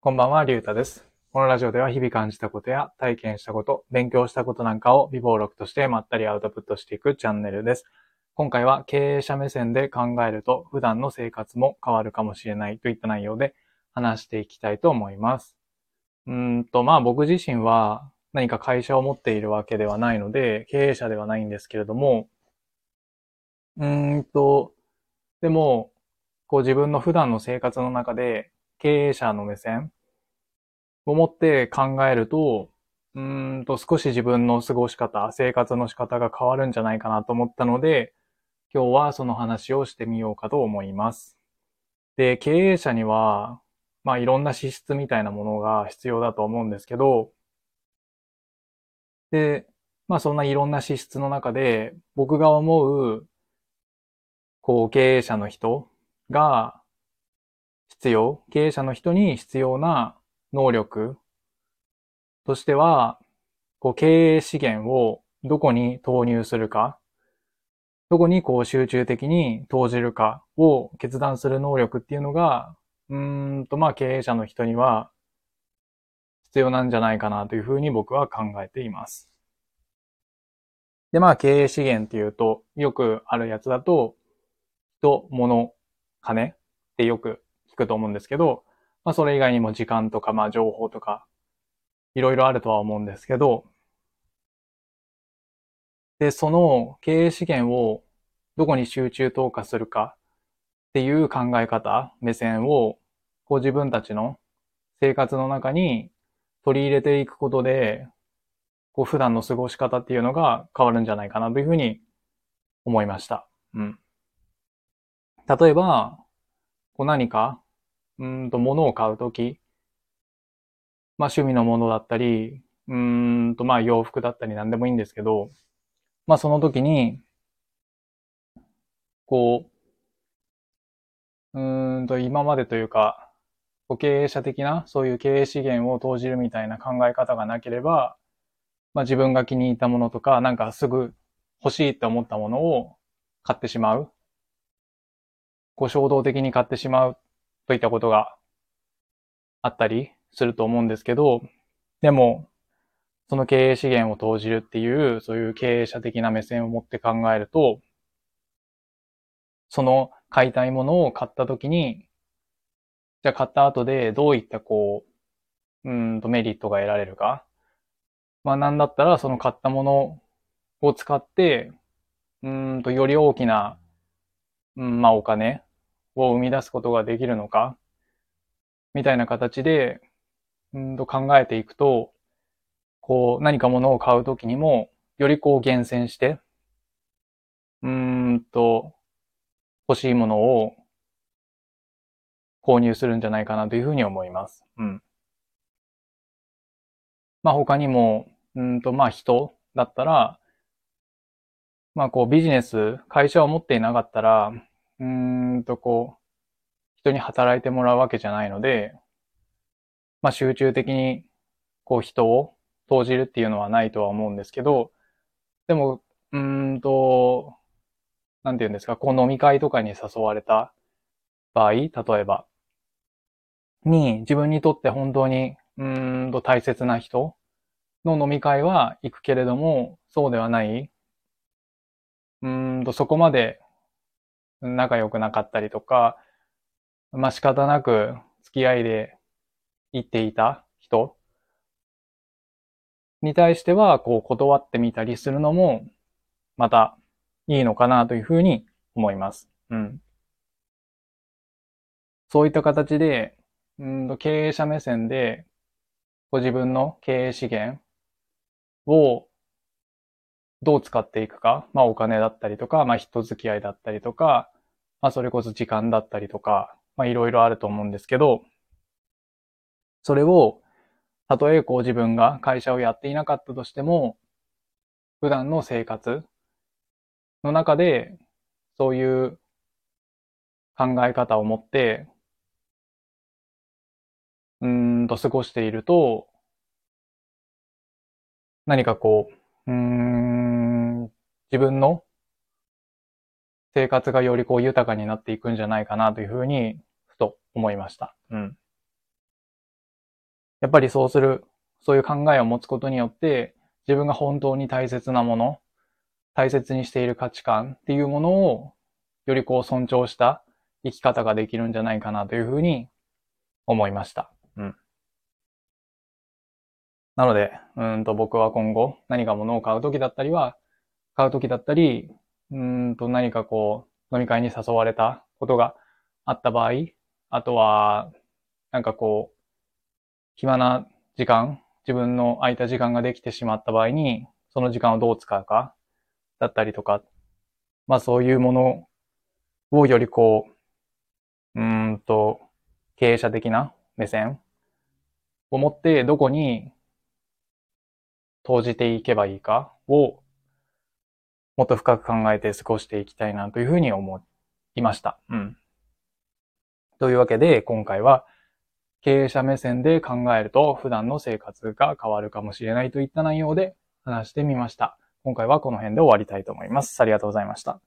こんばんは、りゅうたです。このラジオでは日々感じたことや体験したこと、勉強したことなんかを微暴録としてまったりアウトプットしていくチャンネルです。今回は経営者目線で考えると普段の生活も変わるかもしれないといった内容で話していきたいと思います。うんと、まあ僕自身は何か会社を持っているわけではないので、経営者ではないんですけれども、うーんと、でも、こう自分の普段の生活の中で経営者の目線を持って考えると、うんと少し自分の過ごし方、生活の仕方が変わるんじゃないかなと思ったので、今日はその話をしてみようかと思います。で、経営者には、まあいろんな資質みたいなものが必要だと思うんですけど、で、まあそんないろんな資質の中で、僕が思う、こう経営者の人が必要、経営者の人に必要な能力としては、こう経営資源をどこに投入するか、どこにこう集中的に投じるかを決断する能力っていうのが、うーんとまあ経営者の人には必要なんじゃないかなというふうに僕は考えています。でまあ経営資源っていうと、よくあるやつだと、人、物、金ってよくくと思うんですけど、まあそれ以外にも時間とかまあ情報とかいろいろあるとは思うんですけど、で、その経営資源をどこに集中投下するかっていう考え方、目線をこう自分たちの生活の中に取り入れていくことで、こう普段の過ごし方っていうのが変わるんじゃないかなというふうに思いました。うん。例えば、こう何か、うんと物を買うとき、まあ趣味のものだったり、うんとまあ洋服だったり何でもいいんですけど、まあその時に、こう、うんと今までというか、経営者的なそういう経営資源を投じるみたいな考え方がなければ、まあ自分が気に入ったものとか、なんかすぐ欲しいって思ったものを買ってしまう。こう衝動的に買ってしまうといったことがあったりすると思うんですけど、でも、その経営資源を投じるっていう、そういう経営者的な目線を持って考えると、その買いたいものを買った時に、じゃあ買った後でどういったこう、うーんとメリットが得られるか。まあなんだったらその買ったものを使って、うんとより大きな、うん、まあお金を生み出すことができるのか、みたいな形で、うんと考えていくと、こう何か物を買うときにも、よりこう厳選して、うんと欲しいものを購入するんじゃないかなというふうに思います。うん。まあ他にも、うんとまあ人だったら、まあこうビジネス、会社を持っていなかったら、うーんとこう、人に働いてもらうわけじゃないので、まあ集中的にこう人を投じるっていうのはないとは思うんですけど、でも、うーんと、なんて言うんですか、こう飲み会とかに誘われた場合、例えば、に自分にとって本当に、うーんと大切な人の飲み会は行くけれども、そうではない、うーんとそこまで仲良くなかったりとか、まあ仕方なく付き合いで行っていた人に対しては、こう断ってみたりするのも、またいいのかなというふうに思います。うん。そういった形で、うんと経営者目線で、ご自分の経営資源をどう使っていくか、まあお金だったりとか、まあ人付き合いだったりとか、まあそれこそ時間だったりとか、まあいろいろあると思うんですけど、それを、たとえこう自分が会社をやっていなかったとしても、普段の生活の中で、そういう考え方を持って、うーんと過ごしていると、何かこう、うーん、自分の生活がよりこう豊かになっていくんじゃないかなというふうに、ふと思いました。うん。やっぱりそうする、そういう考えを持つことによって、自分が本当に大切なもの、大切にしている価値観っていうものを、よりこう尊重した生き方ができるんじゃないかなというふうに思いました。うん。なので、うんと僕は今後何か物を買うときだったりは、買うときだったり、うんと何かこう飲み会に誘われたことがあった場合、あとは、なんかこう、暇な時間、自分の空いた時間ができてしまった場合に、その時間をどう使うか、だったりとか、まあそういうものをよりこう、うんと、経営者的な目線を持って、どこに投じていけばいいかをもっと深く考えて過ごしていきたいなというふうに思いました。うん。というわけで、今回は経営者目線で考えると普段の生活が変わるかもしれないといった内容で話してみました。今回はこの辺で終わりたいと思います。ありがとうございました。